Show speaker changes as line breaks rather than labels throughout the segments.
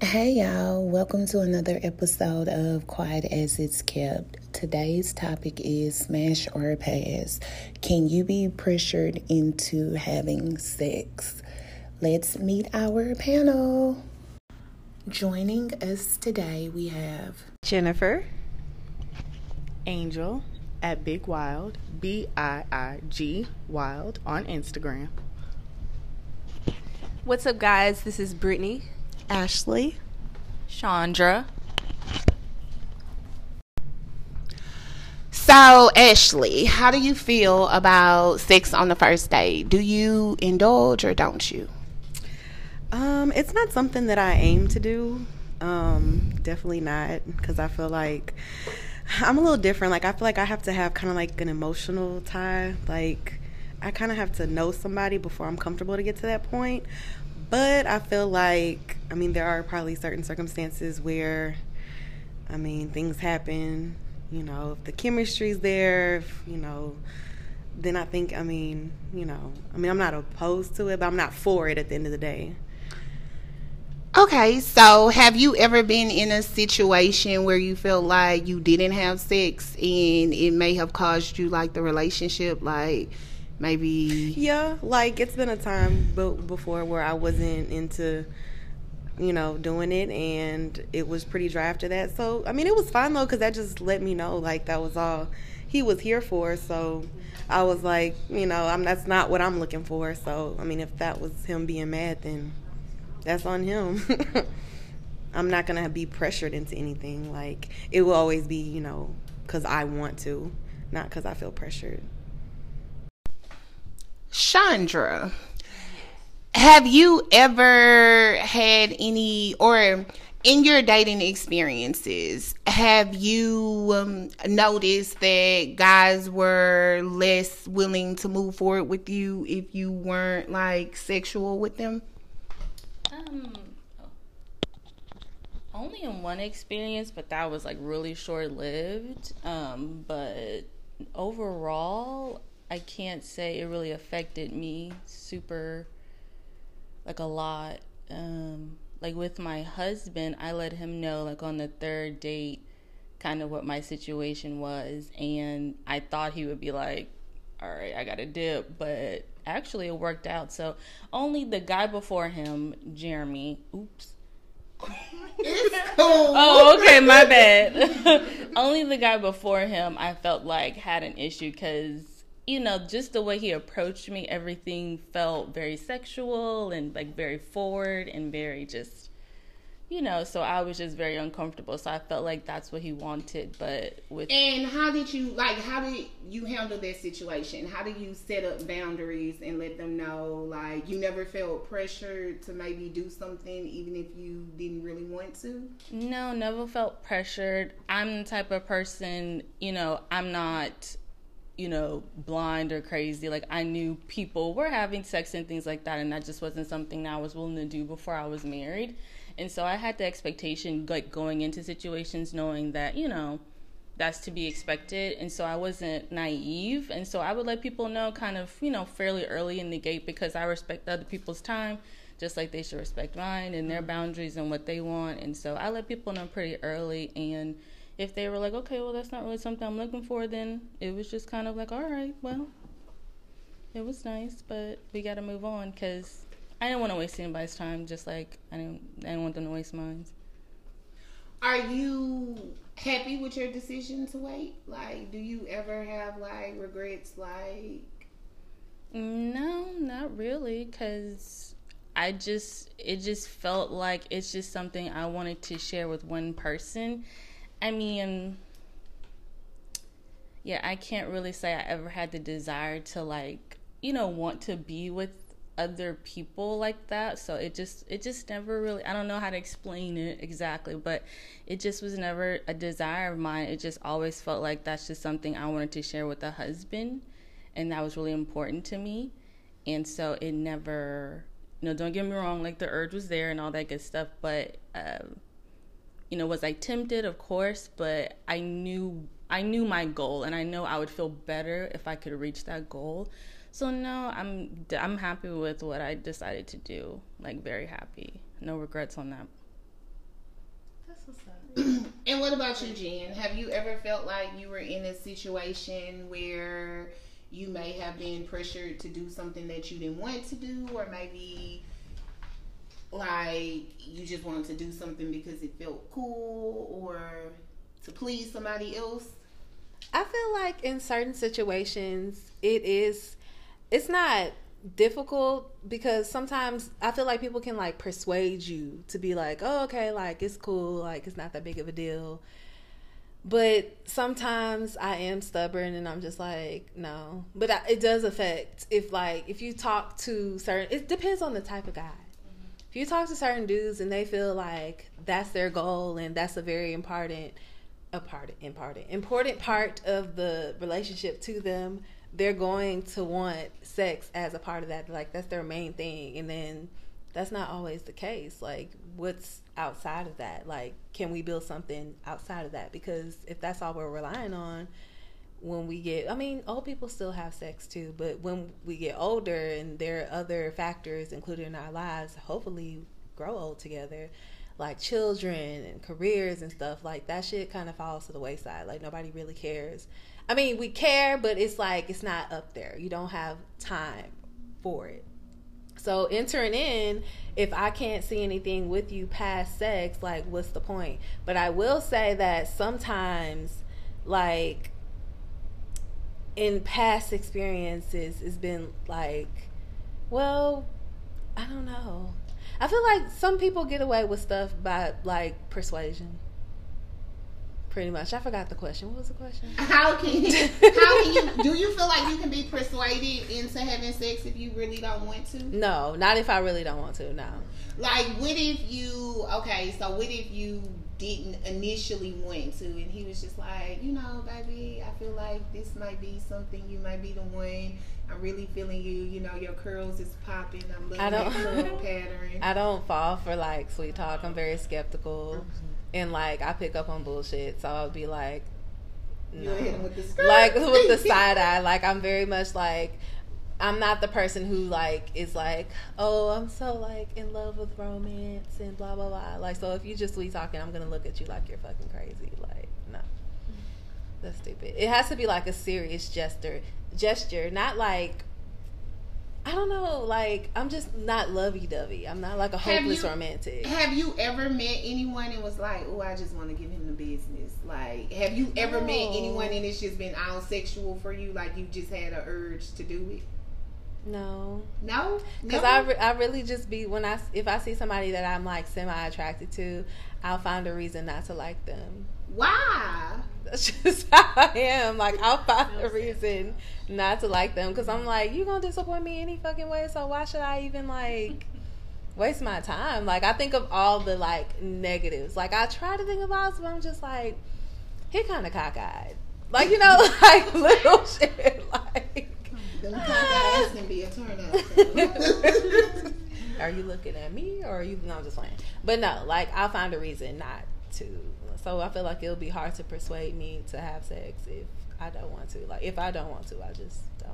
Hey y'all, welcome to another episode of Quiet as It's Kept. Today's topic is smash or pass. Can you be pressured into having sex? Let's meet our panel. Joining us today, we have
Jennifer, Angel at Big Wild, B I I G Wild on Instagram.
What's up, guys? This is Brittany.
Ashley,
Chandra.
So, Ashley, how do you feel about sex on the first date? Do you indulge or don't you?
Um, it's not something that I aim to do. Um, definitely not because I feel like I'm a little different. Like I feel like I have to have kind of like an emotional tie. Like I kind of have to know somebody before I'm comfortable to get to that point. But I feel like I mean there are probably certain circumstances where I mean things happen. You know, if the chemistry's there, if, you know, then I think I mean, you know, I mean I'm not opposed to it, but I'm not for it at the end of the day.
Okay, so have you ever been in a situation where you felt like you didn't have sex and it may have caused you like the relationship like maybe
Yeah, like it's been a time b- before where I wasn't into you know doing it and it was pretty dry after that. So, I mean, it was fine though cuz that just let me know like that was all he was here for. So, I was like, you know, I'm that's not what I'm looking for. So, I mean, if that was him being mad then that's on him. I'm not to be pressured into anything. Like it will always be, you know, cuz I want to, not cuz I feel pressured.
Chandra, have you ever had any, or in your dating experiences, have you um, noticed that guys were less willing to move forward with you if you weren't like sexual with them?
Um, only in one experience, but that was like really short lived. Um, but overall, I can't say it really affected me super, like a lot. Um, like with my husband, I let him know like on the third date, kind of what my situation was, and I thought he would be like, "All right, I got to dip," but actually it worked out. So only the guy before him, Jeremy. Oops. oh, okay, my bad. only the guy before him, I felt like had an issue because you know, just the way he approached me, everything felt very sexual and like very forward and very just, you know, so I was just very uncomfortable. So I felt like that's what he wanted. But with.
And how did you, like, how did you handle that situation? How did you set up boundaries and let them know, like, you never felt pressured to maybe do something even if you didn't really want to?
No, never felt pressured. I'm the type of person, you know, I'm not you know, blind or crazy. Like I knew people were having sex and things like that, and that just wasn't something that I was willing to do before I was married. And so I had the expectation, like going into situations, knowing that you know that's to be expected. And so I wasn't naive, and so I would let people know, kind of, you know, fairly early in the gate because I respect other people's time. Just like they should respect mine and their mm-hmm. boundaries and what they want. And so I let people know pretty early and if they were like, okay, well, that's not really something I'm looking for, then it was just kind of like, all right, well, it was nice, but we got to move on because I didn't want to waste anybody's time. Just like I didn't, I didn't want them to waste mine.
Are you happy with your decision to wait? Like, do you ever have like regrets? Like,
no, not really, because I just it just felt like it's just something I wanted to share with one person I mean, yeah, I can't really say I ever had the desire to like, you know, want to be with other people like that. So it just it just never really I don't know how to explain it exactly, but it just was never a desire of mine. It just always felt like that's just something I wanted to share with a husband and that was really important to me. And so it never you know, don't get me wrong, like the urge was there and all that good stuff, but um you know, was I tempted? Of course, but I knew I knew my goal, and I know I would feel better if I could reach that goal. So no, I'm I'm happy with what I decided to do. Like very happy. No regrets on that.
And what about you, Jen? Have you ever felt like you were in a situation where you may have been pressured to do something that you didn't want to do, or maybe like you just wanted to do something because it felt cool or to please somebody else?
I feel like in certain situations, it is, it's not difficult because sometimes I feel like people can like persuade you to be like, oh, okay, like it's cool, like it's not that big of a deal. But sometimes I am stubborn and I'm just like, no. But I, it does affect if like if you talk to certain. It depends on the type of guy. You talk to certain dudes and they feel like that's their goal and that's a very important, a part important important part of the relationship to them, they're going to want sex as a part of that. Like that's their main thing, and then that's not always the case. Like what's outside of that? Like can we build something outside of that? Because if that's all we're relying on, when we get I mean, old people still have sex too, but when we get older and there are other factors included in our lives, hopefully grow old together, like children and careers and stuff, like that shit kind of falls to the wayside. Like nobody really cares. I mean, we care, but it's like it's not up there. You don't have time for it. So entering in, if I can't see anything with you past sex, like what's the point? But I will say that sometimes like in past experiences it's been like well i don't know. I feel like some people get away with stuff by like persuasion. Pretty much. I forgot the question. What was the question?
How can you, how can you do you feel like you can be persuaded into having sex if you really don't want to?
no not if i really don't want to no.
Like what if you okay, so what if you didn't initially want to. And he was just like, you know, baby, I feel like this might be something you might be the one. I'm really feeling you, you know, your curls is popping. I'm loving
I don't-
curl pattern.
i don't fall for like sweet talk. I'm very skeptical. And like i pick up on bullshit. So i'll be like
him with
like with the side eye. Like i'm very much like i'm not the person who like is like oh i'm so like in love with romance and blah blah blah like so if you just sweet talking i'm gonna look at you like you're fucking crazy like no that's stupid it has to be like a serious gesture gesture not like I don't know, like I'm just not lovey-dovey. I'm not like a
Have
hopeless
you-
romantic.
Have you ever met anyone and was like, "Oh, I just want to give him the business"? Like, have you ever met anyone and it's just been all sexual for you? Like, you just had an urge to do it?
No,
No,
Because
No?
I, re- I really just be when I if I see somebody that I'm like semi attracted to, I'll find a reason not to like them.
why?
That's just how I am. Like I'll find a reason not to like them because I'm like you gonna disappoint me any fucking way. So why should I even like waste my time? Like I think of all the like negatives. Like I try to think of positive. but I'm just like he kind of cockeyed. Like you know like little shit like.
Them cockeyed can be a turn
are you looking at me or are you no I'm just playing but no like i'll find a reason not to so i feel like it'll be hard to persuade me to have sex if i don't want to like if i don't want to i just don't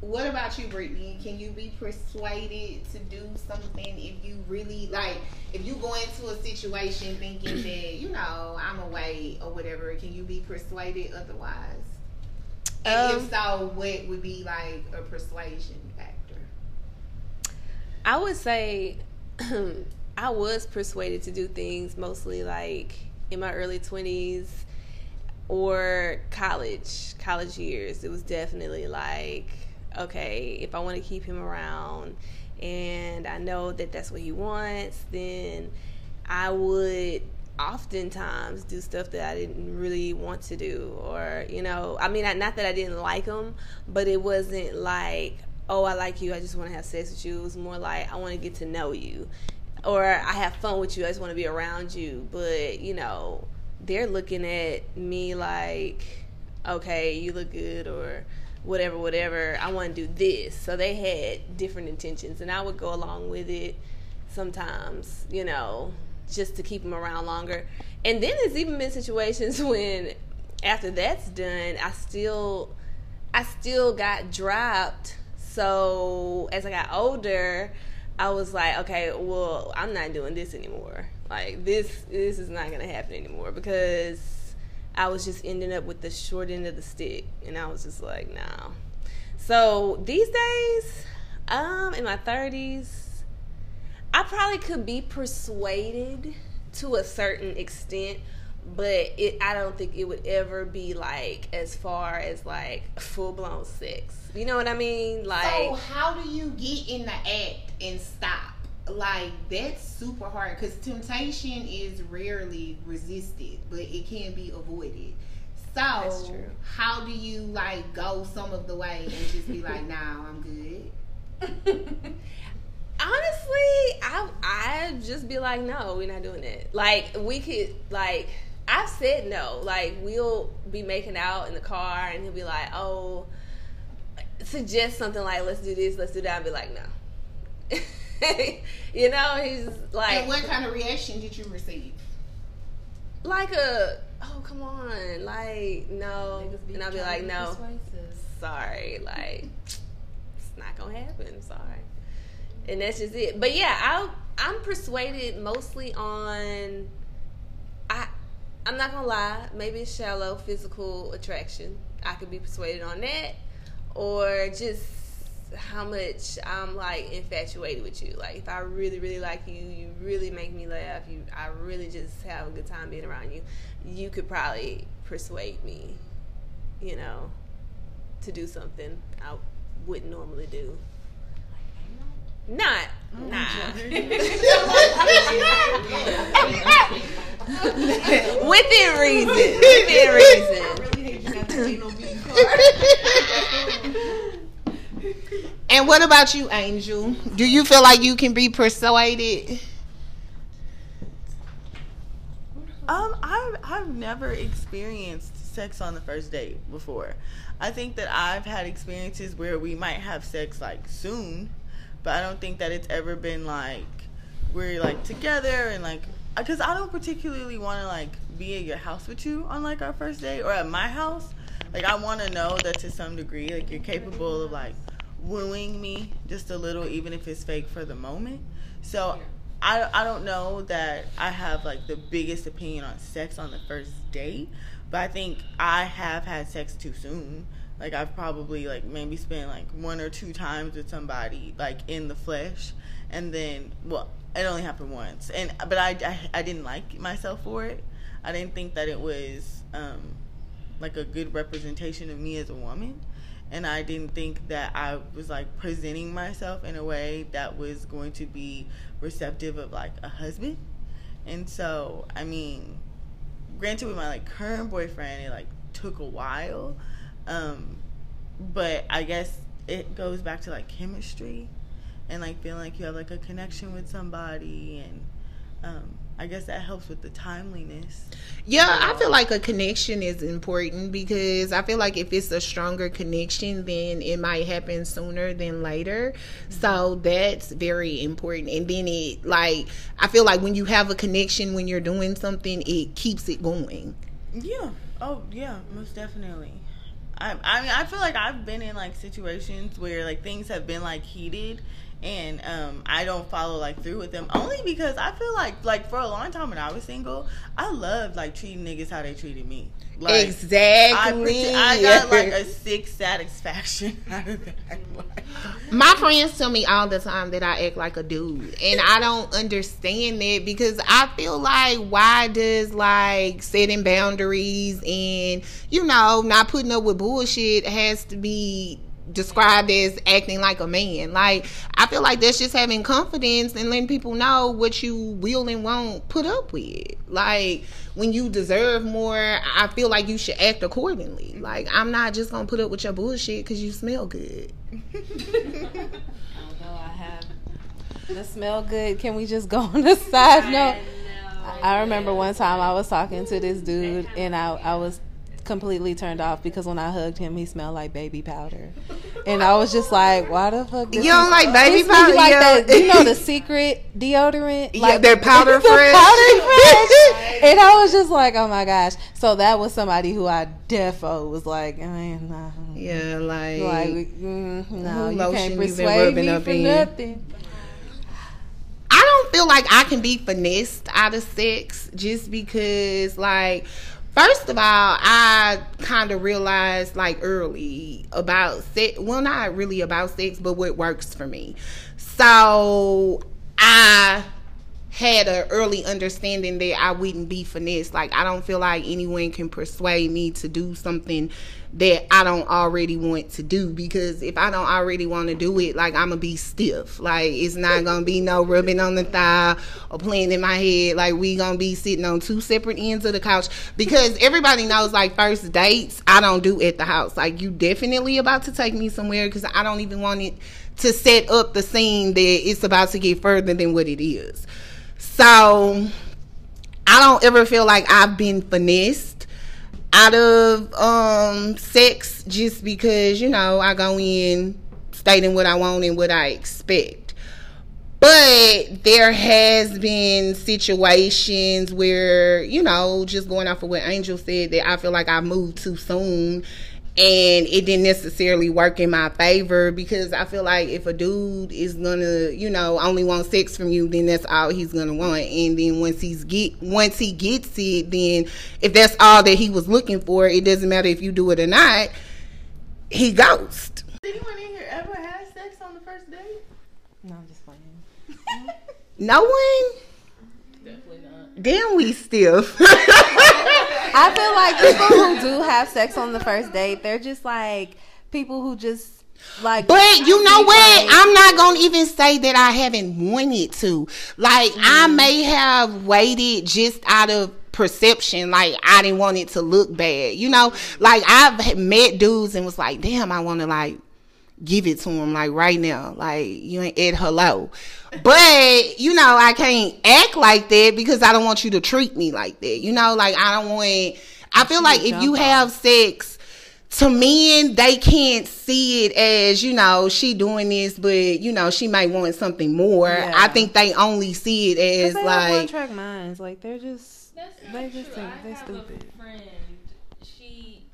What about you, Brittany? Can you be persuaded to do something if you really like? If you go into a situation thinking that you know I'm away or whatever, can you be persuaded otherwise? And
Um,
if so, what would be like a persuasion factor?
I would say I was persuaded to do things mostly like in my early 20s or college, college years. It was definitely like, okay, if I want to keep him around and I know that that's what he wants, then I would oftentimes do stuff that I didn't really want to do or you know I mean not that I didn't like him but it wasn't like oh I like you I just want to have sex with you it was more like I want to get to know you or I have fun with you I just want to be around you but you know they're looking at me like okay you look good or whatever whatever I want to do this so they had different intentions and I would go along with it sometimes you know just to keep them around longer. And then there's even been situations when after that's done, I still I still got dropped. So as I got older, I was like, okay, well, I'm not doing this anymore. Like this, this is not gonna happen anymore because I was just ending up with the short end of the stick, and I was just like, nah. So these days, um, in my thirties, I probably could be persuaded to a certain extent, but it I don't think it would ever be like as far as like full blown sex. You know what I mean? Like
So how do you get in the act and stop? Like that's super hard because temptation is rarely resisted, but it can be avoided. So how do you like go some of the way and just be like, "Nah, I'm good."
honestly, I I just be like, no, we're not doing that. Like we could like I've said no. Like we'll be making out in the car, and he'll be like, oh, suggest something like, let's do this, let's do that. I'll be like, no. you know, he's like
And what kind of reaction did you receive?
like a oh come on, like no, and I'll be like no, sorry, like it's not gonna happen. Sorry, and that's just it. But yeah, I I'm persuaded mostly on I I'm not gonna lie, maybe it's shallow physical attraction. I could be persuaded on that, or just how much I'm like infatuated with you. Like if I really really like you, you really make me laugh. You I really just have a good time being around you. You could probably persuade me, you know, to do something I wouldn't normally do. Not, nah. Within reason. Within reason.
And what about you, Angel? Do you feel like you can be persuaded?
Um, I've I've never experienced sex on the first date before. I think that I've had experiences where we might have sex like soon, but I don't think that it's ever been like we're like together and like because I don't particularly want to like be at your house with you on like our first date or at my house. Like I want to know that to some degree like you're capable of like wooing me just a little even if it's fake for the moment. So I, I don't know that I have like the biggest opinion on sex on the first date, but I think I have had sex too soon. Like I've probably like maybe spent like one or two times with somebody like in the flesh, and then well it only happened once, and but I I, I didn't like myself for it. I didn't think that it was um, like a good representation of me as a woman and I didn't think that I was like presenting myself in a way that was going to be receptive of like a husband. And so, I mean, granted with my like current boyfriend, it like took a while. Um, but I guess it goes back to like chemistry and like feeling like you have like a connection with somebody and um, I guess that helps with the timeliness.
Yeah, I feel like a connection is important because I feel like if it's a stronger connection, then it might happen sooner than later. So that's very important. And then it, like, I feel like when you have a connection when you're doing something, it keeps it going.
Yeah. Oh, yeah, most definitely. I I mean, I feel like I've been in like situations where like things have been like heated and um I don't follow like through with them only because I feel like like for a long time when I was single, I loved like treating niggas how they treated me. Like, I,
exactly.
pretend- I got like a sick satisfaction out of that. Like,
My friends tell me all the time that I act like a dude, and I don't understand that because I feel like why does like setting boundaries and you know not putting up with bullshit has to be described as acting like a man. Like I feel like that's just having confidence and letting people know what you will and won't put up with. Like when you deserve more, I feel like you should act accordingly. Like I'm not just gonna put up with your bullshit because you smell good.
Although I have the smell good, can we just go on the side note? I remember one time I was talking to this dude and I, I was completely turned off because when I hugged him, he smelled like baby powder, and I was just like, "Why the fuck?"
You don't like baby powder?
Like
Yeah.
that, you know the secret deodorant?
Yeah,
Like,
they're powder fresh.
powder fresh. and I was just like, "Oh my gosh!" So that was somebody who I defo was like, I mean, nah.
Yeah, like,
Like, mm, no, you
lotion
can't persuade
rubbing
me
up
for
in?
nothing.
I I don't feel like I can be finessed out of sex just because, like, first of all, I kind of realized like early about sex. Well, not really about sex, but what works for me. So I had an early understanding that I wouldn't be finessed. Like I don't feel like anyone can persuade me to do something that I don't already want to do because if I don't already want to do it, like I'm gonna be stiff. Like it's not gonna be no rubbing on the thigh or playing in my head. Like we gonna be sitting on two separate ends of the couch because everybody knows like first dates I don't do at the house. Like you definitely about to take me somewhere because I don't even want it to set up the scene that it's about to get further than what it is. So I don't ever feel like I've been finessed out of um sex just because, you know, I go in stating what I want and what I expect. But there has been situations where, you know, just going off of what Angel said, that I feel like I moved too soon and it didn't necessarily work in my favor because I feel like if a dude is gonna, you know, only want sex from you, then that's all he's gonna want. And then once he's get once he gets it, then if that's all that he was looking for, it doesn't matter if you do it or not. He ghost.
Did anyone in here ever have sex on the first date?
No, I'm just playing.
No one. Damn, we stiff.
I feel like people who do have sex on the first date, they're just like people who just like.
But you know what?
Like-
I'm not gonna even say that I haven't wanted to. Like I
Mm-hmm.
may have waited just out of perception. Like I didn't want it to look bad. You know, like I've met dudes and was like, damn, I want to like give it to him like right now. Like you ain't at hello. But you know, I can't act like that because I don't want you to treat me like that. You know, like I don't want. I feel like if you have sex to men, they can't see it as, you know, she doing this, but, you know, she might want something more.
Yeah.
I think they only see it as,
they have one
like,
track minds. Like they're just
That's
they just
true.
think
I
they're
have
stupid.
a friend. She,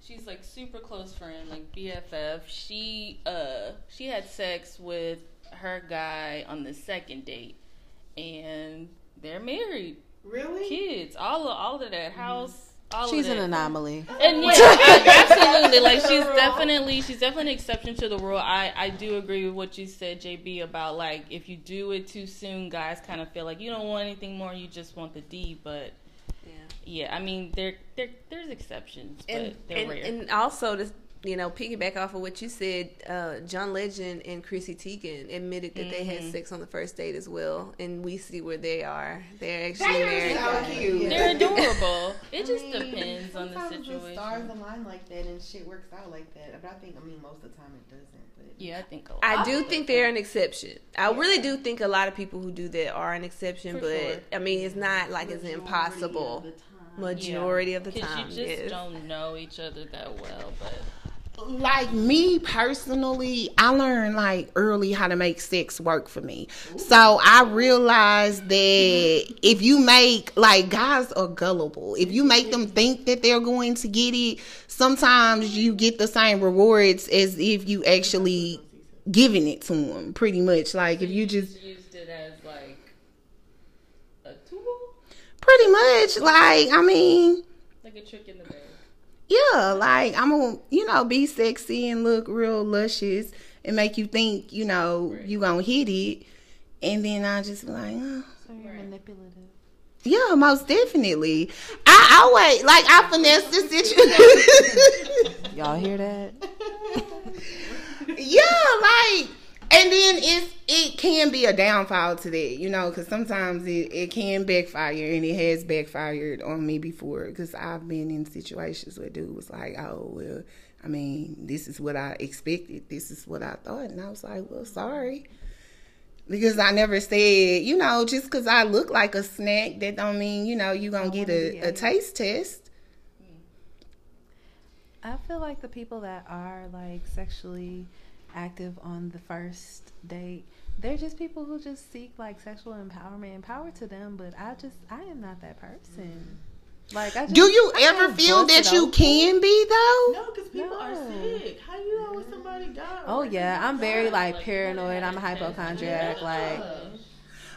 she's like super close friend, like BFF. She, uh, she had sex with her guy on the second date, and they're married,
Really?
kids, all of all of that house. All
She's
of
an anomaly.
And yeah, absolutely. Like she's definitely she's definitely an exception to the rule. I I do agree with what you said, JB, about like if you do it too soon, guys kind of feel like you don't want anything more, you just want the D. But
Yeah.
yeah, I mean there there there's exceptions, but
and
they're
and,
rare.
and also to you know piggyback off of what you said, uh, John Legend and Chrissy Teigen admitted that they had sex on the first date as well, and we see where they are. They're actually married.
so cute.
they're adorable. It just
I mean,
depends on the
sometimes
situation.
stars align like that and shit works out like that. But I think, I mean, most of the time it doesn't. But
yeah, I think a
I
lot
do
of
think they're an exception. I really do think a lot of people who do that are an exception,
For
but
sure.
I mean, it's not like it's impossible. Majority of the time,
you just
yes.
don't know each other that well, but.
like me personally, I learned like early how to make sex work for me. So I realized that if you make like guys are gullible. If you make them think that they're going to get it, sometimes you get the same rewards as if you actually giving it to them. Pretty much, like if you just
used it as like a tool,
pretty much like I mean.
like a trick in the bag.
Yeah, like I'm gonna, you know, be sexy and look real luscious and make you think, you know, you gonna hit it, and then I just be like, oh.
So you're manipulative.
yeah, most definitely. I always like I finesse the situation.
Y'all hear that?
yeah, like, and then it's it can be a downfall to that, you know, because sometimes it, it can backfire, and it has backfired on me before. Because I've been in situations where dude was like, "Oh well, I mean, this is what I expected, this is what I thought," and I was like, "Well, sorry." Because I never said, you know, just because I look like a snack, that don't mean, you know, you gonna get a, a taste test.
I feel like the people that are like sexually active on the first date, they're just people who just seek like sexual empowerment and power to them. But I just, I am not that person. Mm-hmm. Like, I just,
Do you
I
ever feel that
it
you
open.
can be though?
No, because people are sick. How you know when somebody died?
Oh yeah, I'm very like paranoid. I'm a hypochondriac. Like,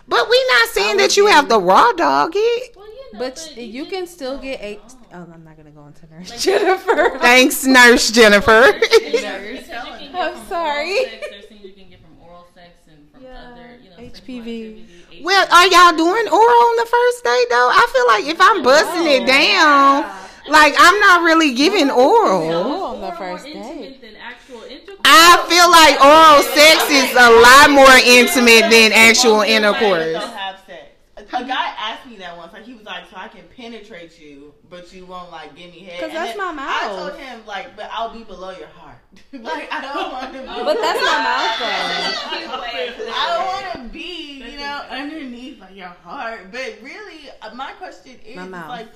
But we not saying that you have the raw dog it.
Well, you know,
But
you
you can still get
know.
eight. Oh, I'm not gonna go into nurse Jennifer.
Thanks, Nurse Jennifer.
Because you can get
I'm
from
sorry.
Sex, there's things you can get from oral sex and from
Yeah,
other, you know,
HPV.
sexual activity,
well, are y'all doing oral on the first day though? I feel like if I'm busting it down, like I'm not really giving oral.
Oh, on the first
intimate
day.
actual intercourse.
I feel like oral sex is a lot more intimate than actual intercourse.
Don't have sex. A, a guy asked me that once. Like he was like, "So I can penetrate you, but you won't like give me head."
'Cause
And
that's
then
my
I told him like, "But I'll be below your heart. like I don't want to be."
But that's my mouth though.
I don't want to be, you know, underneath like your heart. But really, uh, my question is,
My mouth.
like,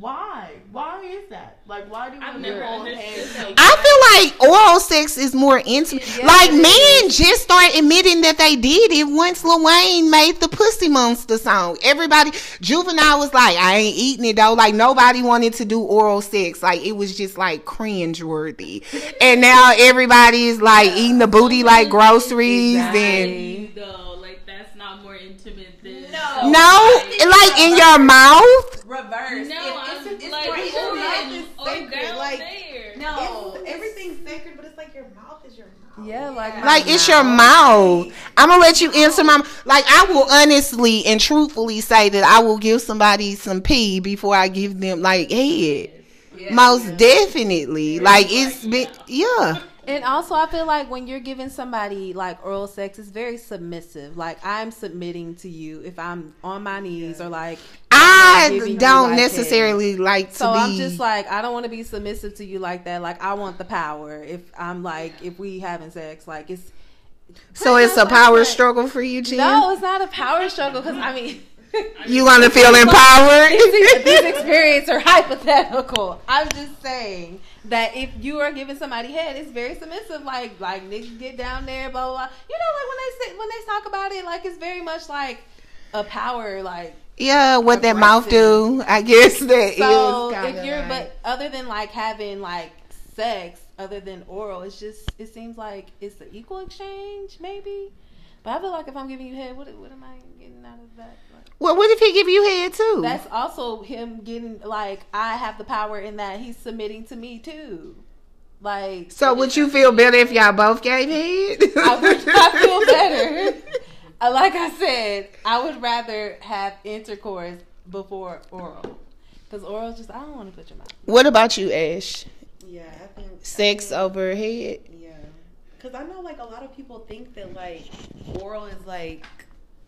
why? Why is that? Like, why do
I've
we
never
hold
understood
hands?
that.
I feel like oral sex is more intimate. like men just start admitting that they did it once Lil Wayne made the Pussy Monster song. Everybody, Juvenile was like, I ain't eating it though. Like nobody wanted to do oral sex. Like it was just like cringe worthy. And now everybody is like eating the booty like groceries and.
Exactly.
Though, like that's not more intimate than.
No.
No, like in your mouth.
Reverse.
No,
If
I'm
it's, it's
like,
more
oh,
intimate.
yeah, oh,
sacred,
down
like-
there.
No,
It's- everything's sacred, but it's like your mouth is your mouth.
Yeah, like my
Like it's your mouth. I'm gonna let you answer my like. I will honestly and truthfully say that I will give somebody some pee before I give them like head. Most definitely. Like it's been yeah.
And also, I feel like when you're giving somebody like oral sex, it's very submissive. Like I'm submitting to you if I'm on my knees or like
I don't
like,
necessarily like to
So
be.
I'm just like I don't want to be submissive to you like that. Like I want the power. If I'm like if we having sex, like it's
so it's a power struggle for you, Jen.
no, it's not a power struggle because I mean.
You want to feel empowered.
these, these experiences are hypothetical. I'm just saying that if you are giving somebody head, it's very submissive. Like like niggas get down there, blah blah. blah. You know, like when they sit when they talk about it, like it's very much like a power. Like
yeah, what that mouth do? I guess that is.
so, if you're
like-
but other than like having like sex, other than oral, it's just it seems like it's an equal exchange, maybe. But I feel like if I'm giving you head, what what am I getting out of that? Like,
well, what if he give you head too?
that's also him getting like I have the power in that he's submitting to me too. Like
so would you feel better if y'all both gave head?
I would I feel better. Uh, like I said, I would rather have intercourse before oral. Because oral just I don't want to put your mouth.
What about you, Ash?
Yeah, I think
Sex
I think-
over head?
Yeah, because I know like a lot of people think that like oral is like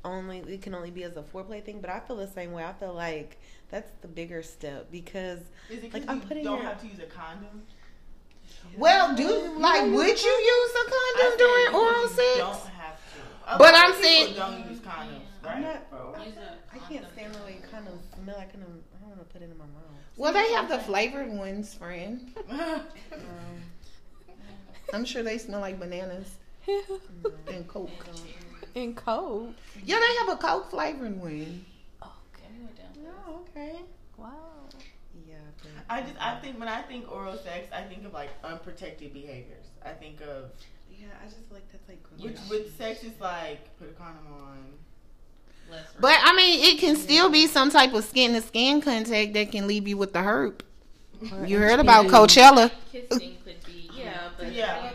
only it can only be as a foreplay thing, but I feel the same way. I feel like that's the bigger step because
Is it
Like,
because
I'm
you
putting
don't
your-
have to use a condom?
Well, do like would you use a
I
condom
said
during
because
oral
you
sex?
Don't have to. A
But I'm saying-
don't use condoms, right?
I'm not.
bro?
I can't stand the way it kind of smell. I kind of I don't want to put it in my mouth.
Well, they have the flavored ones, friend.
Um,
I'm sure they smell like bananas and Coke.
In Coke.
Yeah, they have a Coke flavored one. Okay.
oh, okay.
Wow.
Yeah, but
I just I think when I think oral sex, I think of like unprotected behaviors. I think of
yeah, I just like that's like
which with sex is like put a condom on.
But I mean, it can still be some type of skin to skin contact that can leave you with the herp. You heard about Coachella?
kissing could be, yeah, but
Yeah.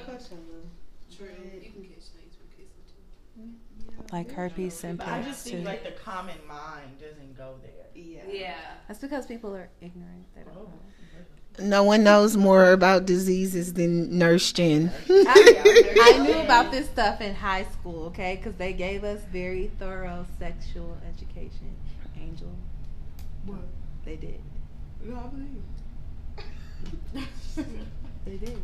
Like herpes
But I
simplex
just
too.
think like the common mind doesn't go there.
Yeah.
Yeah.
That's because people are ignorant. They don't oh, know.
No one knows more about diseases than Nurse Jen.
I knew about this stuff in high school, okay? Because they gave us very thorough sexual education. Angel.
What?
They did.
No, I believe.
They did.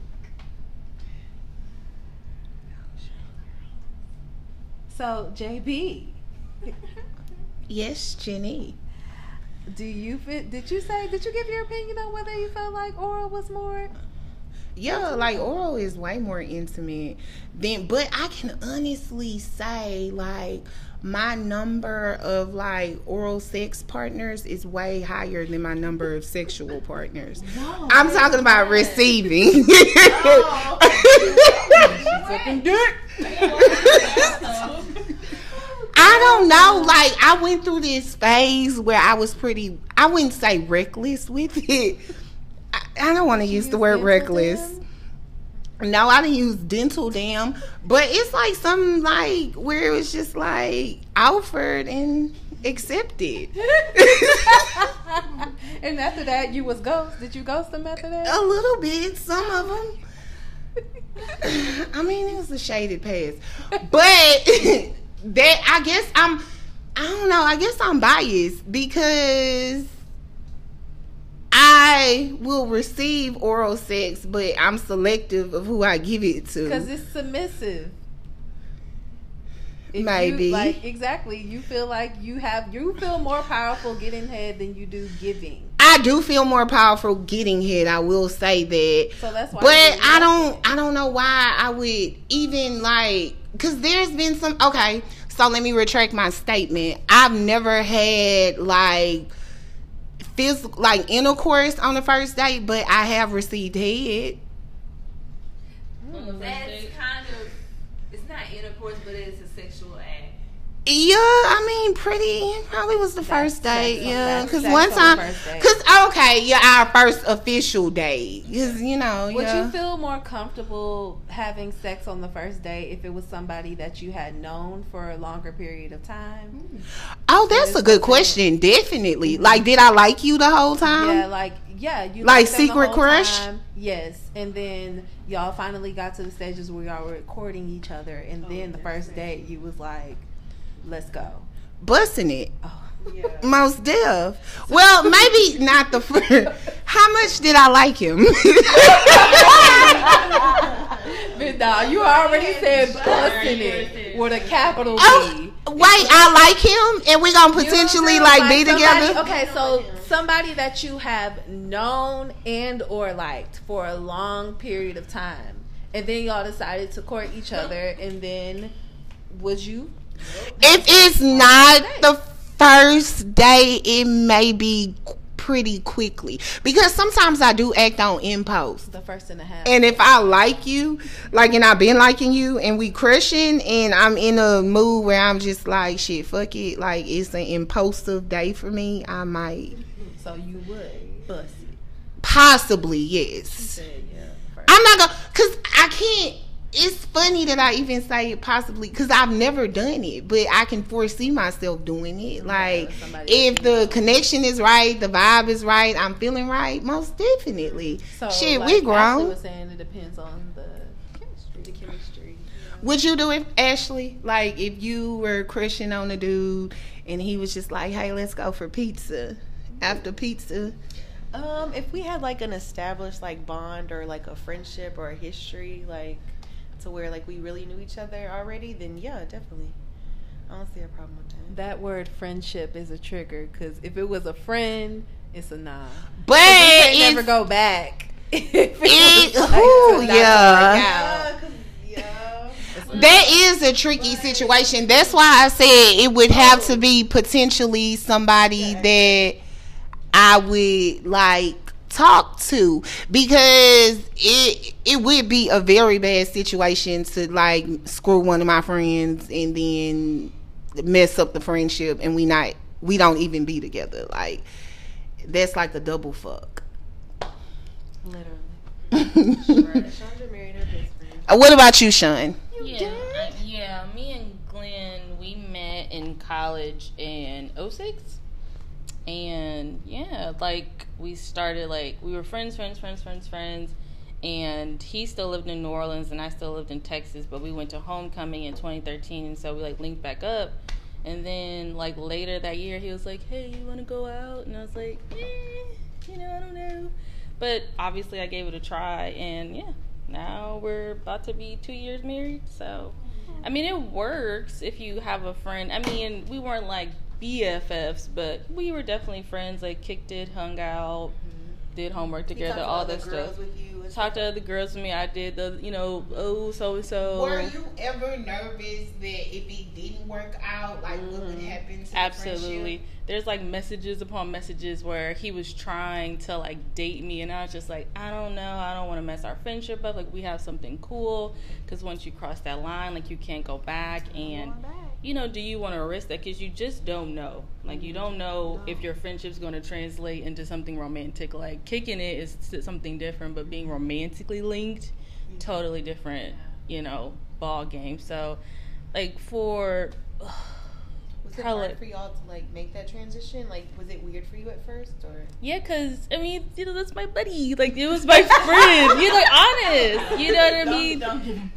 So, JB,
yes, Jenny.
do you fit? Did you say? Did you give your opinion on whether you felt like oral was more?
Yeah, like oral is way more intimate than but I can honestly say like my number of like oral sex partners is way higher than my number of sexual partners. I'm talking about receiving. I don't know. Like I went through this phase where I was pretty. I wouldn't say reckless with it. I, I don't want to use the word reckless. No, I didn't use dental dam, but it's like something like where it was just like offered and accepted.
and after that, you was ghost. Did you ghost them after that?
A little bit, some of them. I mean, it was a shaded past, but that I guess I'm. I don't know. I guess I'm biased because I will receive oral sex, but I'm selective of who I give it to.
Because it's submissive. If you-
Maybe.
like exactly, you feel like you have you feel more powerful getting head than you do giving.
I do feel more powerful getting head, I will say that.
So that's why.
but
you
I don't I don't know why I would even like cuz there's been some okay so let me retract my statement I've never had like physical like intercourse on the first date but I have received head
That's kind of it's not intercourse, but it's.
Yeah I mean pretty probably was the first date yeah
sex
one time cuz okay yeah our first official date cuz you know
Would
yeah.
you feel more comfortable having sex on the first date if it was somebody that you had known for a longer period of time?
Oh, that's a good question. Definitely. Mm-hmm. Like, did I like you the whole time?
yeah, like yeah, you
Like
liked them the
secret crush?
time. Yes, and then y'all finally got to the stages where y'all were courting each other, and oh, then the first date you was like, "Let's go."
Busting it.
Oh.
Most deaf. Well, maybe not the first. How much did I like him?
But nah, you already said busting it with a capital oh, B.
oh, wait, I like him, and we're gonna potentially
You feel
like, be
somebody-
together.
Okay, so somebody that you have known and or liked for a long period of time, and then y'all decided to court each other, and then would you?
If it's not the first day, it may be pretty quickly because sometimes I do act on impulse.
The first and a half.
And if I like you, like, and I've been liking you, and we crushing, and I'm in a mood where I'm just like, shit, fuck it, like it's an impulsive day for me, I might
so you would bust it.
possibly yes.
Yeah.
I'm not gonna, cause I can't. It's funny that I even say it possibly, cause I've never done it, but I can foresee myself doing it. Like
somebody
if the connection is right, the vibe is right, I'm feeling right, most definitely.
So,
shit,
like
we
Ashley
grown.
was saying it depends on the chemistry. The chemistry.
Would you do it, Ashley? Like if you were crushing on a dude and he was just like, "Hey, let's go for pizza." After pizza,
Um, if we had like an established like bond or like a friendship or a history, like to where like we really knew each other already, then yeah, definitely. I don't see a problem with that.
That word friendship is a trigger because if it was a friend, it's a nah.
but
You can't never go back. If it
It-
was like
ooh,
to not
yeah. that is a tricky situation. That's why I said it would have to oh. be potentially somebody that I would like talk to because it it would be a very bad situation to like screw one of my friends and then mess up the friendship and we not we don't even be together like that's like a double fuck
Literally. Chandra married her best friend.
Uh, what about you sean
Yeah, uh, yeah. Me and Glenn, we met in college in 06. And yeah, like we started like we were friends, friends, friends, friends, friends. And he still lived in New Orleans and I still lived in Texas, but we went to homecoming in 2013 and so we like linked back up. And then like later that year he was like, "Hey, you want to go out?" And I was like, "Eh, you know, I don't know." But obviously I gave it a try and yeah, now we're about to be 2 years married. So I mean, it works if you have a friend. I mean, we weren't like BFFs, but we were definitely friends. Like kicked it, hung out, mm-hmm. did homework together, all that stuff.
with you. and
Talked to other girls with me. I did the, you know, oh so and so.
Were you ever nervous that if it didn't work out, like what would mm-hmm. happen to the
Absolutely.
friendship?
There's like messages upon messages where he was trying to like date me, and I was just like, I don't know, I don't want to mess our friendship up. Like we have something cool, because once you cross that line, like you can't go back. And you know, do you want to risk that? Because you just don't know. Like, you don't know if your friendship's going to translate into something romantic. Like, kicking it is something different, but being romantically linked, totally different, you know, ball game. So, like, for.
Was it
Probably-
hard for y'all to like make that transition? Like, was it weird for you at first, or?
Yeah, cause I mean, you know, that's my buddy. Like, it was my friend. You know, honest. You know what I mean?
Don't give him.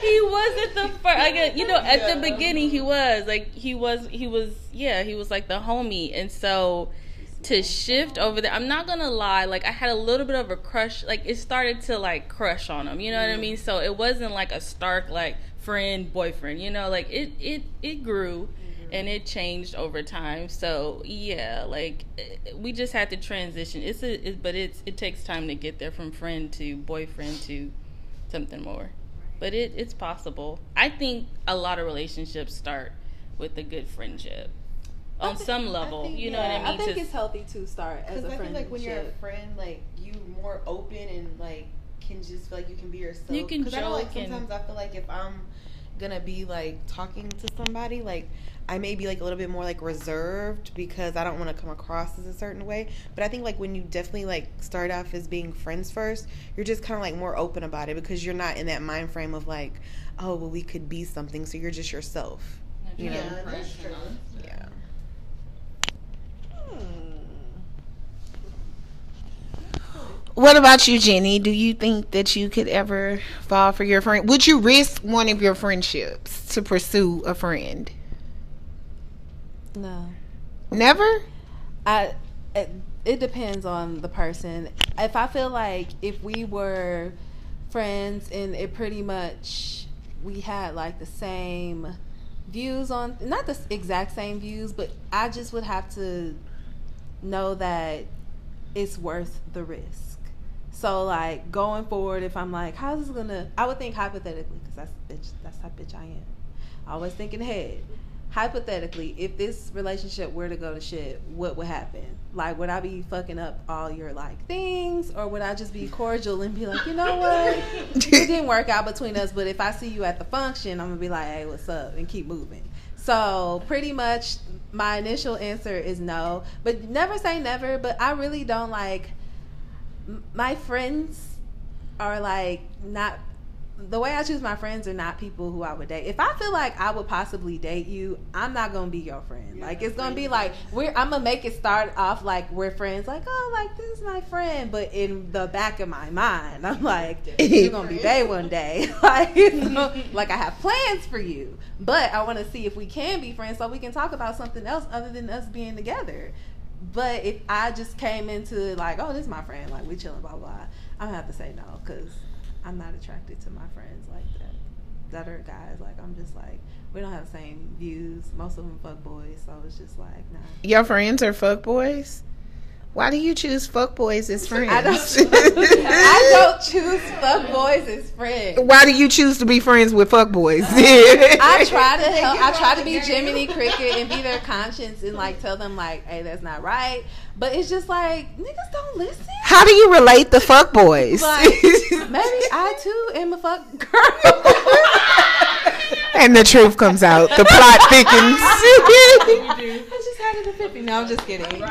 he wasn't the first. I get, you know, at the beginning he was like he was he was yeah he was like the homie, and so to shift over there, I'm not gonna lie. Like I had a little bit of a crush. Like it started to like crush on him. You know what I mean? So it wasn't like a stark like friend boyfriend. You know, like it it it grew. And it changed over time, so yeah, like eh, we just had to transition. It's a, it, but it's it takes time to get there from friend to boyfriend to something more but it, it's possible. I think a lot of relationships start with a good friendship on
thi-
some level.
think-
you know
yeah,
what I mean?
I think
To-
it's healthy to start as a friend.
Because
a
I feel like when you're a friend, like you more open and like can just feel like you can be yourself.
You can
'Cause I know, like
joke and-
sometimes I feel like if I'm gonna be like talking to somebody, like I may be like a little bit more like reserved because I don't want to come across as a certain way. But I think like when you definitely like start off as being friends first, you're just kind of like more open about it because you're not in that mind frame of like, oh well, we could be something. So you're just yourself. You know?
that's true.
What about you, Jenny? Do you think that you could ever fall for your friend? Would you risk one of your friendships to pursue a friend?
no.
Never?
I it, it depends on the person. If I feel like if we were friends and it pretty much we had like the same views on not the exact same views, but I just would have to know that it's worth the risk. So like going forward, if I'm like, how's this gonna? I would think hypothetically because that's bitch. That's how bitch I am. Always thinking ahead. Hypothetically, if this relationship were to go to shit, what would happen? Like, would I be fucking up all your like things, or would I just be cordial and be like, you know what, it didn't work out between us, but if I see you at the function, I'm gonna be like, hey, what's up, and keep moving. So pretty much, my initial answer is no, but never say never. But I really don't like my friends are like not the way I choose my friends are not people who I would date. If I feel like I would possibly date you, I'm not gonna be your friend. Like it's gonna be like we're I'm gonna make it start off like we're friends, like, oh like this is my friend, but in the back of my mind, I'm like, you're gonna be bae one day. like you know, like I have plans for you. But I wanna see if we can be friends so we can talk about something else other than us being together. But if I just came into like, oh, this is my friend, like we chilling, blah blah, I'm gonna have to say no because I'm not attracted to my friends like that. That are guys, like I'm just like we don't have the same views. Most of them fuck boys, so it's just like nah.
Your friends are fuck boys? Why do you choose fuck boys as friends?
I don't. I don't choose fuck boys as friends.
Why do you choose to be friends with fuck boys?
I try to help. I try to be Jiminy Cricket and be their conscience and like tell them like, hey, that's not right. But it's just like niggas don't listen.
How do you relate the fuck boys?
Like maybe I too am a fuck girl.
and the truth comes out. The plot thickens.
I just had an epiphany. No, I'm just kidding.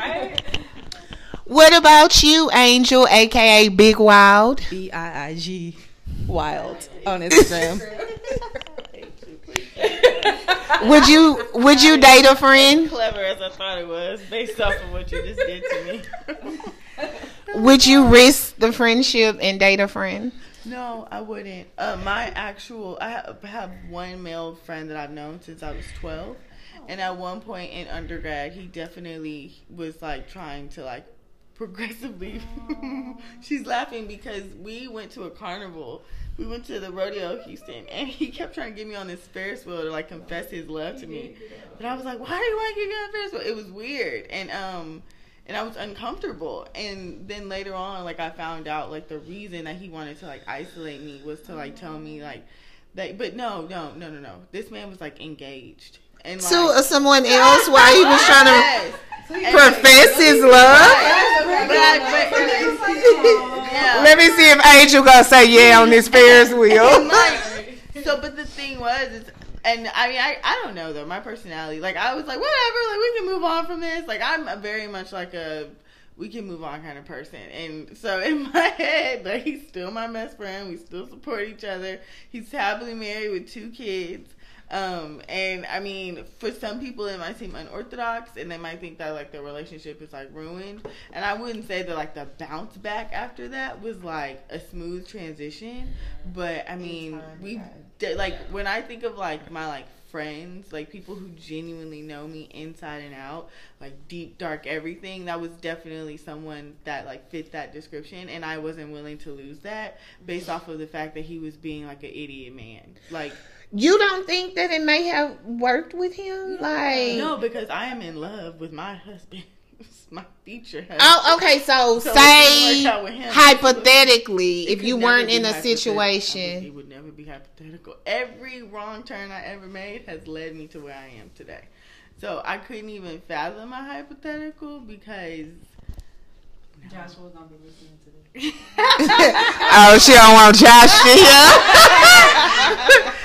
What about you, Angel, aka Big Wild?
B I I G Wild on Instagram.
Would you would you date a friend?
Clever as I thought it was, based off of what you just did to me.
Would you risk the friendship and date a friend?
No, I wouldn't. Uh, my actual, I have, have one male friend that I've known since I was 12. And at one point in undergrad, he definitely was like trying to like progressively. She's laughing because we went to a carnival. We went to the rodeo Houston, and he kept trying to get me on this Ferris wheel to like confess his love to me. But I was like, "Why do you want to get me on a Ferris wheel?" It was weird, and um, and I was uncomfortable. And then later on, like I found out like the reason that he wanted to like isolate me was to like tell me like that. But no, no, no, no, no. This man was like engaged and like
To uh, someone else while he was trying to profess his love?
But- but- yeah.
Let me see if Angel gonna say yeah on this Ferris wheel.
like, so, but the thing was, is And I mean, I, I don't know though. My personality, like I was like, whatever, like we can move on from this. Like I'm a very much like a we can move on kind of person. And so in my head, like he's still my best friend. We still support each other. He's happily married with two kids. Um, and I mean, for some people, it might seem unorthodox, and they might think that like the relationship is like ruined. And I wouldn't say that like the bounce back after that was like a smooth transition, but I mean, we did like when I think of like my like friends, like people who genuinely know me inside and out, like deep dark everything, that was definitely someone that like fit that description and I wasn't willing to lose that based off of the fact that he was being like an idiot man. Like
You don't think that it may have worked with him? Like
no, because I am in love with my husband. My future husband.
Oh, okay. So,
So
say
didn't work out with him.
hypothetically, if you weren't in a
hypothetical. I would-
situation,
It would never be hypothetical. Every wrong turn I ever made has led me to where I am today. So I couldn't even fathom a hypothetical because.
Joshua gonna be listening to this.
oh, she don't want Josh here.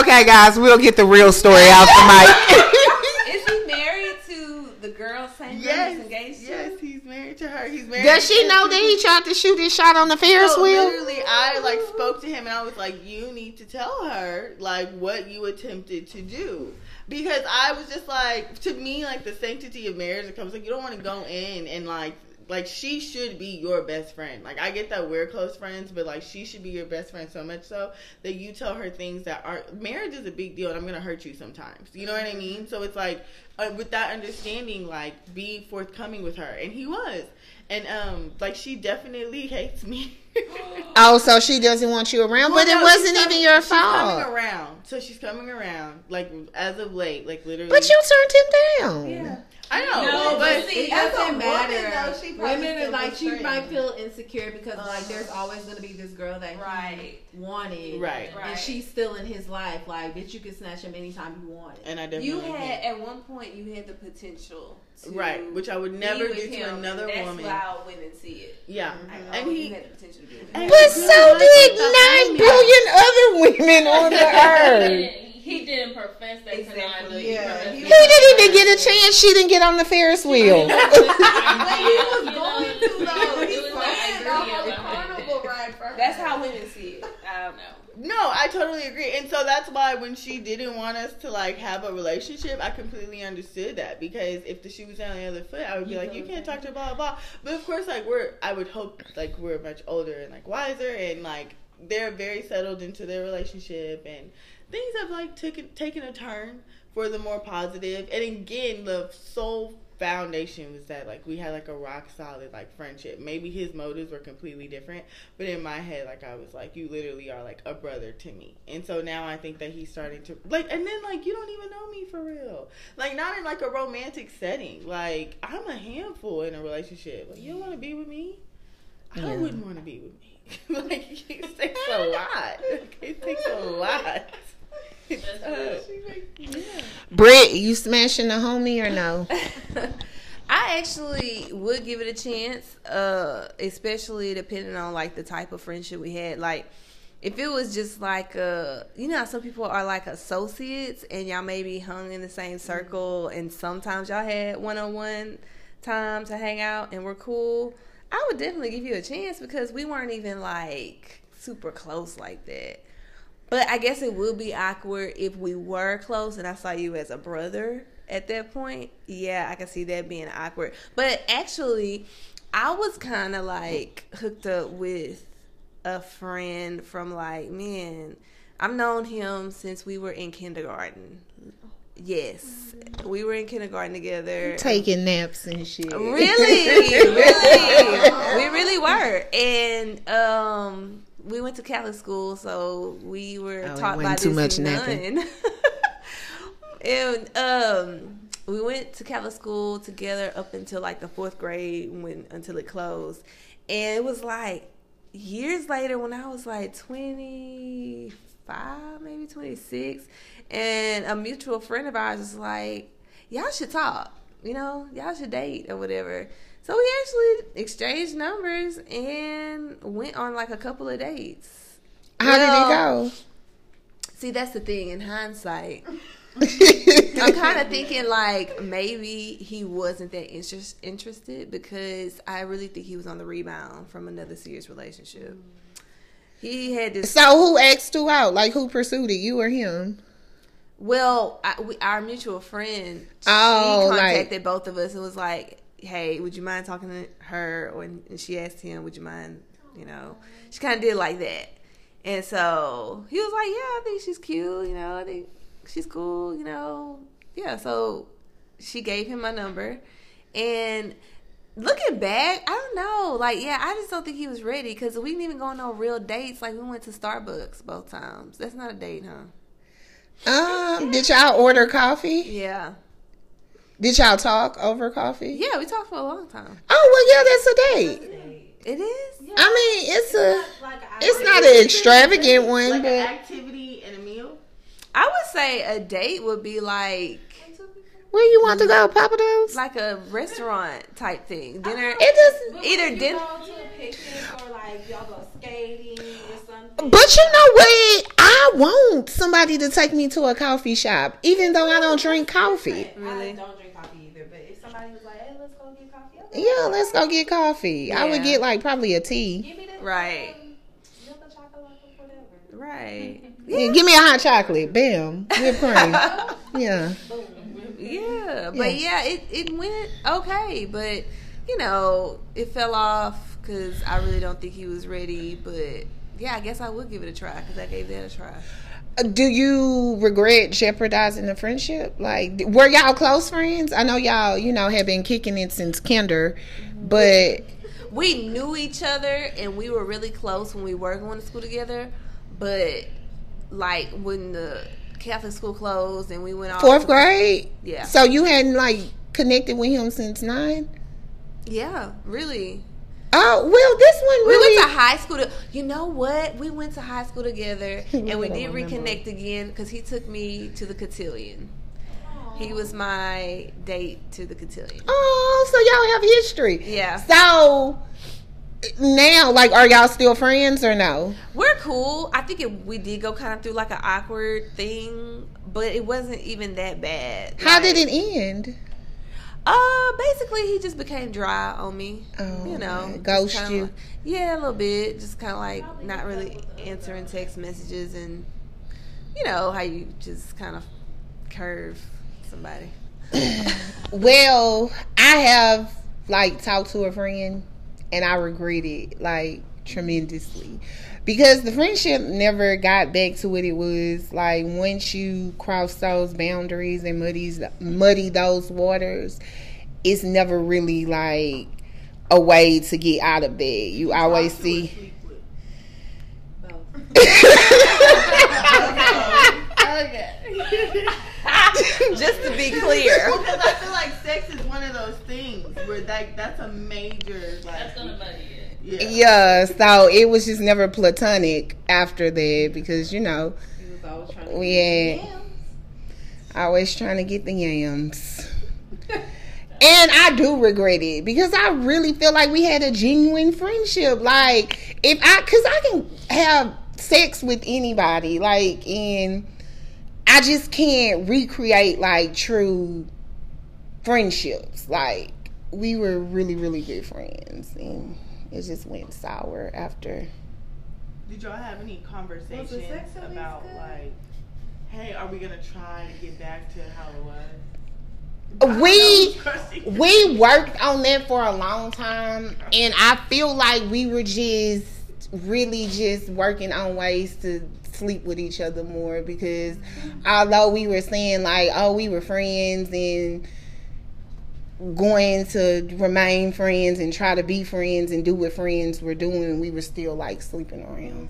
Okay, guys, we'll get the real story out the mic.
Is he married to the girl same
Yes,
he's engaged to?
yes, he's married to her. He's married.
Does she
to-
know that he tried to shoot his shot on the Ferris
So
wheel?
literally, I like spoke to him and I was like, "You need to tell her like what you attempted to do." Because I was just like, to me, like the sanctity of marriage, it comes like you don't want to go in and like, like she should be your best friend. Like I get that we're close friends, but like she should be your best friend so much so that you tell her things that are marriage is a big deal, and I'm gonna hurt you sometimes. You know what I mean? So it's like uh, with that understanding, like be forthcoming with her, and he was. And um, like she definitely hates me.
Oh, so she doesn't want you around, but
Well,
it wasn't
she's
even
coming-
your
she's coming
fault.
around, so she's coming around, like as of late, like literally.
But you turned him down.
I know,
No,
but
but see, it
as a
doesn't
woman,
matter.
though, she probably
Women are like she might feel insecure because like there's always gonna be this girl that he
Right.
wanted,
Right.
Right.
And she's still in his life. Like, bitch, you can snatch him anytime you want.
and I definitely
You
can't.
had at one point you had the potential to
right, which I would never
with
do to another
that's
woman.
how women see it.
Yeah, mm-hmm.
Like,
and he.
you had the potential to do
it.
But so did nine billion other women on the earth.
Didn't, he didn't profess that
Exactly.
to nine billion.
Yeah,
He
he
He didn't even get a chance. She didn't get on the Ferris wheel.
But he was going to though. He
was like
off
idea
carnival ride for her.
That's how women see it. I don't know.
No, I totally agree. And so that's why when she didn't want us to like have a relationship, I completely understood that because if the shoe was on the other foot, I would be like, you can't talk to her, blah blah blah. But of course, like we're, I would hope like we're much older and like wiser and like they're very settled into their relationship and things have like taken taken a turn for the more positive. And again, the sole foundation was that like we had like a rock solid like friendship. Maybe his motives were completely different, but in my head, like I was like, you literally are like a brother to me. And so now I think that he's starting to like, and then like you don't even know me for real. Like not in like a romantic setting. Like I'm a handful in a relationship. Like you don't want to be with me. I
Yeah.
wouldn't want to be with me. like it takes a lot. It takes a lot. It does.
Britt, you smashing the homie or no?
I actually would give it a chance, uh, especially depending on like the type of friendship we had. Like, if it was just like uh, you know, some people are like associates, and y'all maybe hung in the same circle, and sometimes y'all had one on one time to hang out, and we're cool. I would definitely give you a chance because we weren't even like super close like that. But I guess it would be awkward if we were close and I saw you as a brother at that point. Yeah, I can see that being awkward. But actually, I was kind of like hooked up with a friend from like, man, I've known him since we were in kindergarten. Yes, we were in kindergarten together.
Taking naps and shit.
Really, really, we really were, and um, we went to Catholic school, so we were
Oh,
taught by
too
this
much
nun. and um, we went to Catholic school together up until like the fourth grade, when until it closed, and it was like years later when I was like twenty five, maybe twenty six, and a mutual friend of ours was like, "Y'all should talk." you know, y'all should date or whatever. So we actually exchanged numbers and went on like a couple of dates.
How did
Well,
it go?
See, that's the thing. In hindsight, I'm kind of thinking like maybe he wasn't that interest, interested because I really think he was on the rebound from another serious relationship. He had this.
So who asked who out? Like who pursued it? You or him?
Well, I, we, our mutual friend,
Oh,
she
like-
contacted both of us and was like, "Hey, would you mind talking to her?" Or and she asked him, "Would you mind?" You know, she kind of did like that, and so he was like, "Yeah, I think she's cute. You know, I think she's cool. You know, yeah." So she gave him my number, and looking back, I don't know. Like, yeah, I just don't think he was ready because we didn't even go on no real dates. Like, we went to Starbucks both times. That's not a date, huh?
Um, did y'all order coffee?
Yeah.
Did y'all talk over coffee?
Yeah, we talked for a long time.
Oh well, yeah, that's a date.
It is.
I mean, it's a, it's not an extravagant one,
Like an
but
activity and a meal.
I would say a date would be like
where you want to go, Pappadeaux's?
like a restaurant type thing. Dinner.
It doesn't.
Either dinner.
go to a or like y'all go skating or something.
But you know what? I want somebody to take me to a coffee shop, even though I don't drink coffee.
Really?
I don't drink
Yeah, let's go get coffee. I would get like probably a tea.
give me the
Right.
milk or chocolate or whatever.
Right.
Yeah, give me a hot chocolate. Bam. Whipped cream. Yeah.
Yeah, but yeah, it it went okay, but you know, it fell off because I really don't think he was ready. But yeah, I guess I would give it a try because I gave that a try.
Do you regret jeopardizing the friendship? Like, were y'all close friends? I know y'all, you know, have been kicking it since kinder, but
we knew each other and we were really close when we were going to school together. But like when the Catholic school closed and we went off
fourth grade.
Yeah.
So you hadn't like connected with him since nine.
Yeah, really.
Oh well, this one
We went to high school. To, you know what? We went to high school together, and we did
don't remember.
reconnect again because he took me to the cotillion. He was my date to the cotillion.
oh, so y'all have history.
Yeah,
So now, like, are y'all still friends or no?
we're cool. I think it, we did go kind of through like an awkward thing, but it wasn't even that bad.
How did it end?
Uh, basically, he just became dry on me.
Oh,
you know.
Ghost you?
like- yeah, a little bit. Just kind of like not really answering text messages, and you know how you just kind of curve somebody.
Well, I have like talked to a friend and I regret it like tremendously because the friendship never got back to what it was. Like once you cross those boundaries and muddy muddy those waters, it's never really like a way to get out of that. You always see.
Just to be clear.
Because I feel like sex is one of those things where like that's a major like.
That's gonna muddy it.
Yeah.
Yeah, so it was just never platonic after that because you know
He was always trying
we had always trying to get the yams. And I do regret it because I really feel like we had a genuine friendship. Like if I, cause I can have sex with anybody, like, and I just can't recreate like true friendships. Like we were really, really good friends, and it just went sour after.
Did y'all have any conversations
sex
about like, hey, are we gonna try to get back to how it was?
We we worked on that for a long time and i feel like we were just really just working on ways to sleep with each other more because although we were saying like oh we were friends and going to remain friends and try to be friends and do what friends were doing we were still like sleeping around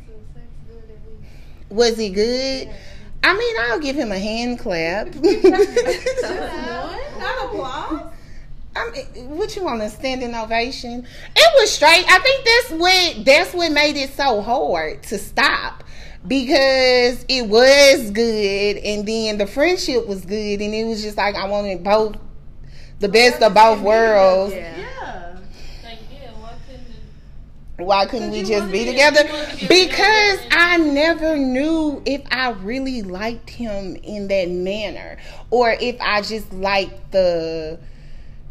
was he good i mean i'll give him a hand clap
Not applause.
I mean, what you want a standing ovation? It was straight. I think that's what that's what made it so hard to stop because it was good, and then the friendship was good, and it was just like I wanted both the best of both worlds.
Yeah.
Like, yeah, why couldn't?
Why couldn't we just be together? Because I never knew if I really liked him in that manner or if I just liked the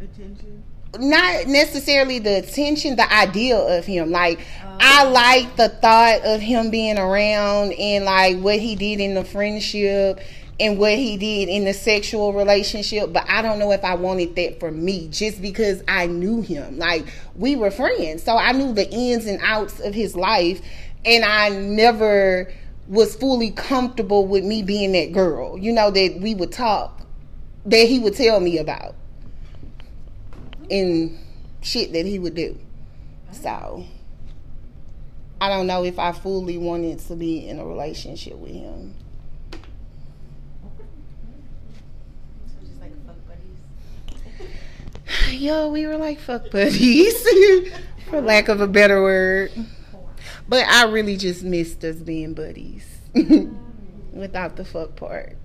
Attention.
not necessarily the attention, the idea of him. Like oh. I like the thought of him being around and like what he did in the friendship and what he did in the sexual relationship, but I don't know if I wanted that for me just because I knew him. Like we were friends. So I knew the ins and outs of his life and I never was fully comfortable with me being that girl. You know that we would talk that he would tell me about and shit that he would do. So I don't know if I fully wanted to be in a relationship with him.
Just like fuck buddies.
Yo, we were like fuck buddies, for lack of a better word. But I really just missed us being buddies without the fuck part.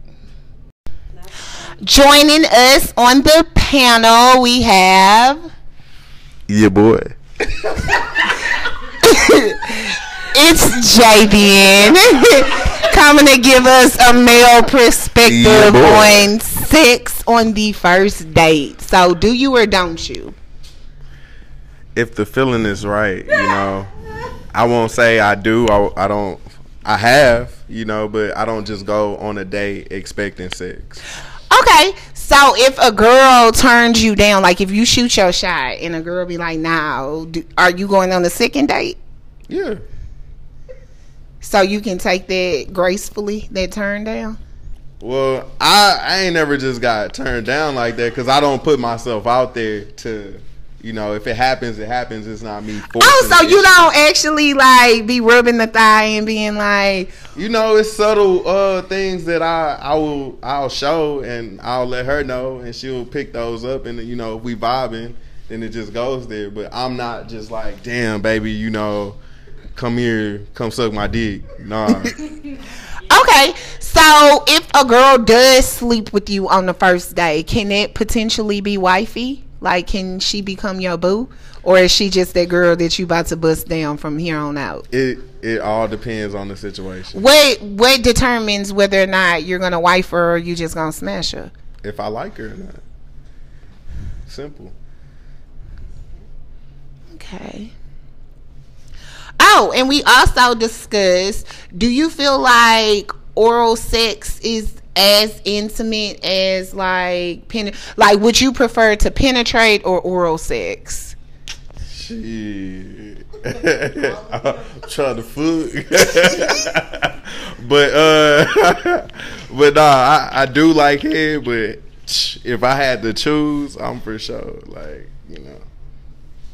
Joining us on the panel, we have
Yeah, boy.
it's Javian coming to give us a male perspective
Yeah,
on sex on the first date. So, do you or don't you?
If the feeling is right, you know, I won't say I do. I, I don't. I have, you know, but I don't just go on a date expecting sex.
Okay, so if a girl turns you down, like if you shoot your shot and a girl be like, "Now, do, are you going on the second date?"
Yeah.
So you can take that gracefully, that turn down.
Well, I I ain't never just got turned down like that because I don't put myself out there to, you know, if it happens, it happens. It's not me.
Oh, so you don't actually like be rubbing the thigh and being like,
You know, it's subtle uh things that I I will I'll show and I'll let her know and she'll pick those up and you know if we vibing then it just goes there. But I'm not just like, damn baby, you know, come here, come suck my dick. Nah.
Okay, so if a girl does sleep with you on the first day, can it potentially be wifey? Like, can she become your boo, or is she just that girl that you about to bust down from here on out?
it it all depends on the situation.
What what determines whether or not you're gonna wife her or you just gonna smash her?
If I like her or not. Simple.
Okay. Oh, and we also discussed do you feel like oral sex is as intimate as like pen like would you prefer to penetrate or oral sex?
Shit. I'm trying to fuck. but uh but nah, I, I do like it, but if I had to choose, I'm for sure like, you know,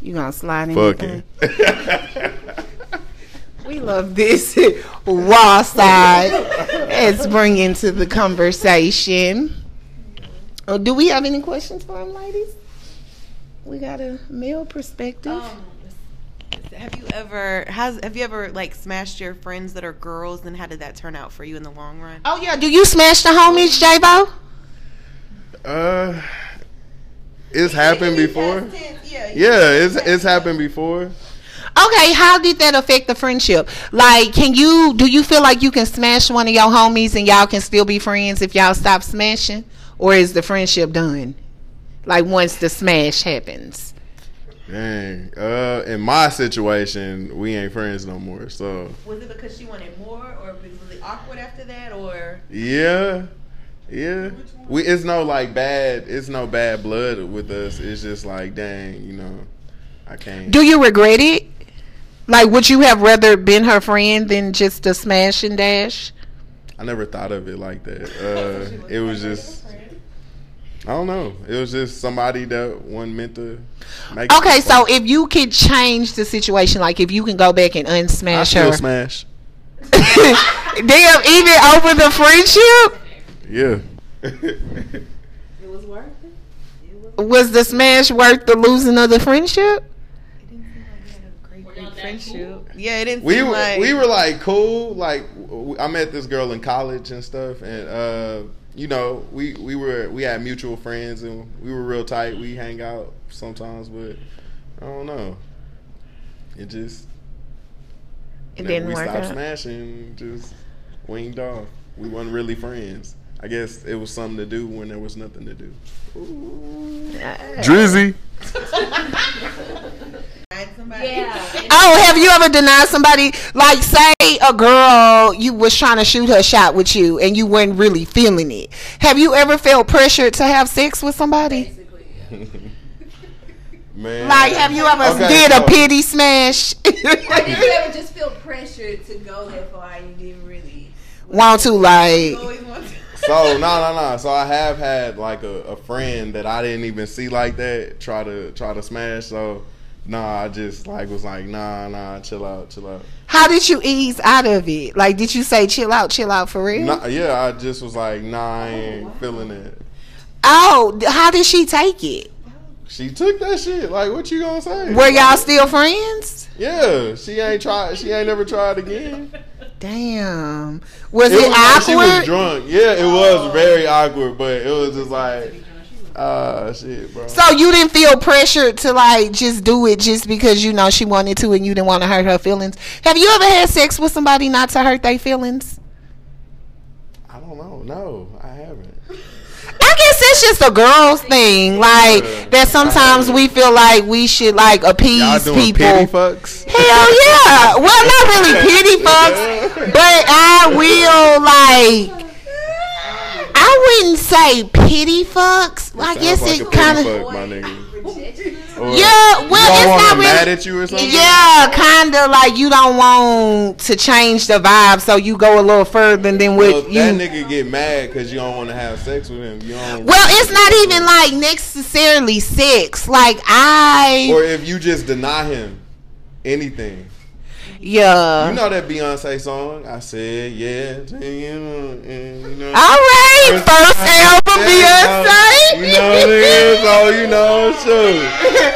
You gonna slide in
fucking.
We love this raw side. Let's bring into the conversation. Oh, do we have any questions for them, ladies? We got a male perspective.
Um, have you ever has have you ever like smashed your friends that are girls and how did that turn out for you in the long run?
oh yeah, do you smash the homies, J-Bo?
uh it's happened before.
Yeah.
Yeah, it's it's happened before.
Okay, how did that affect the friendship? Like, can you do you feel like you can smash one of your homies and y'all can still be friends if y'all stop smashing, or is the friendship done? Like once the smash happens.
Dang. Uh in my situation, we ain't friends no more. So
Was it because she wanted more or was it really awkward after that or
Yeah, yeah. We it's no like bad. It's no bad blood with us. It's just like, dang, you know, I can't.
Do you regret it? Like, would you have rather been her friend than just a smash and dash?
I never thought of it like that. Uh, it was just, I don't know. It was just somebody that wasn't meant to make.
Okay,
it
so if you could change the situation, like if you can go back and
I
unsmash
still
her,
smash.
damn, even over the friendship,
Yeah.
it was worth it?
was the smash worth the losing of the friendship?
Great, great friendship. Yeah, it didn't
we
seem
were
like
we were like cool. Like I met this girl in college and stuff, and uh, you know, we we were we had mutual friends and we were real tight. We hang out sometimes, but I don't know. It just
It
And
didn't
we
work
stopped
out.
smashing, just winged off. We weren't really friends. I guess it was something to do when there was nothing to do. Drizzy.
Oh, have you ever denied somebody? Like, say a girl you was trying to shoot her shot with you, and you weren't really feeling it. Have you ever felt pressured to have sex with somebody?
Man.
Like, have you ever
Okay,
did
so-
a pity smash?
Or did you ever just feel pressured to go that far and you didn't really
Want to like?
want to?
So no no no. So I have had like a, a friend that I didn't even see like that try to try to smash. So nah, I just like was like nah nah chill out chill out.
How did you ease out of it? Like, did you say chill out, chill out for real?
Nah, yeah, I just was like nah, I ain't feeling it.
Oh, how did she take it?
She took that shit. Like what you gonna say?
Were y'all still friends?
Yeah, she ain't tried. She ain't never tried again.
Damn. Was
It
it,
was like she was
awkward?
drunk. Yeah, it was very awkward, but it was just like, ah, shit, bro.
So you didn't feel pressured to like just do it just because you know she wanted to and you didn't want to hurt her feelings. Have you ever had sex with somebody not to hurt their feelings?
I don't know. No, I haven't.
I guess it's just a girl's thing. Like
Yeah.
that sometimes we feel like we should like appease people.
pity fucks?
Hell yeah. Well, not really pity fucks, but I will like. I wouldn't say pity fucks. I guess
like
it kind of.
fuck, my nigga. Or
Yeah, well,
you don't
it's not really.
mad at you or something.
Yeah, kind of like you don't want to change the vibe, so you go a little further than what
Well,
you.
that nigga get mad because you don't want to have sex with him. You don't.
well, it's not even like necessarily sex. Like I,
Or if you just deny him anything.
Yeah.
You know that Beyonce song? I said, yeah, to you, and, you know.
All right, first album Beyonce.
You know what it is, so you know, shoot.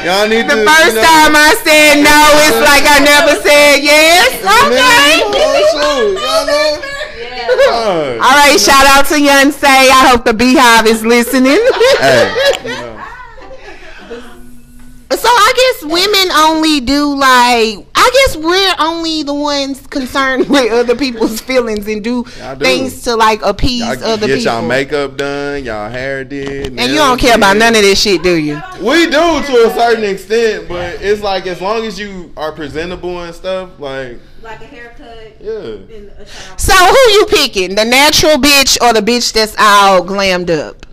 Y'all need
The
to.
first
you know,
time I said no, it's like I never said yes. Okay.
Shoot. Y'all know? Yeah.
All right, shout out to Beyonce. I hope the BeyHive is listening.
Hey, you know.
So I guess women only do like I guess we're only the ones concerned with other people's feelings and do,
do.
things to like appease
Y'all
other
get
people.
y'all makeup done, y'all hair did.
and you don't care about none of this shit, do you?
We do to a certain extent, but it's like as long as you are presentable and stuff, like
Like a haircut
yeah.
a.
So who you picking? The natural bitch or the bitch that's all glammed up?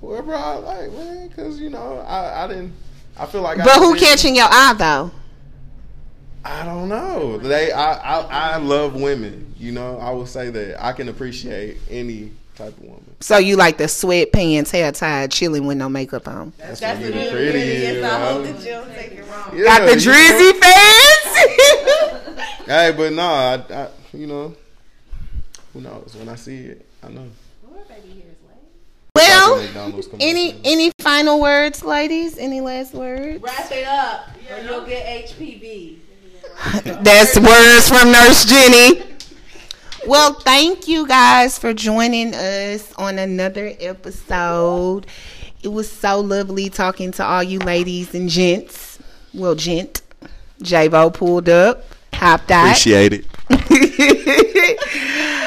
Whoever I like, man, because you know I, I didn't. I feel like.
But
I
who
did-
catching your eye though?
I don't know. They, I, I, I love women. You know, I will say that I can appreciate any type of woman.
So you like the sweatpants, hair tied, chilling with no makeup on?
That's,
That's
what
what
you
it
pretty
is.
is,
I hope
bro.
that you don't take it wrong.
Yeah,
Got the
you
Drizzy
know.
fans.
Hey, but no, I, I, you know, who knows? When I see it, I know.
Well, any any final words, ladies? Any last words?
Wrap it up or you'll get HPV.
That's words from Nurse Jenny. Well, thank you guys for joining us on another episode. It was so lovely talking to all you ladies and gents. Well, gent. Javo pulled up, hopped out.
Appreciate it.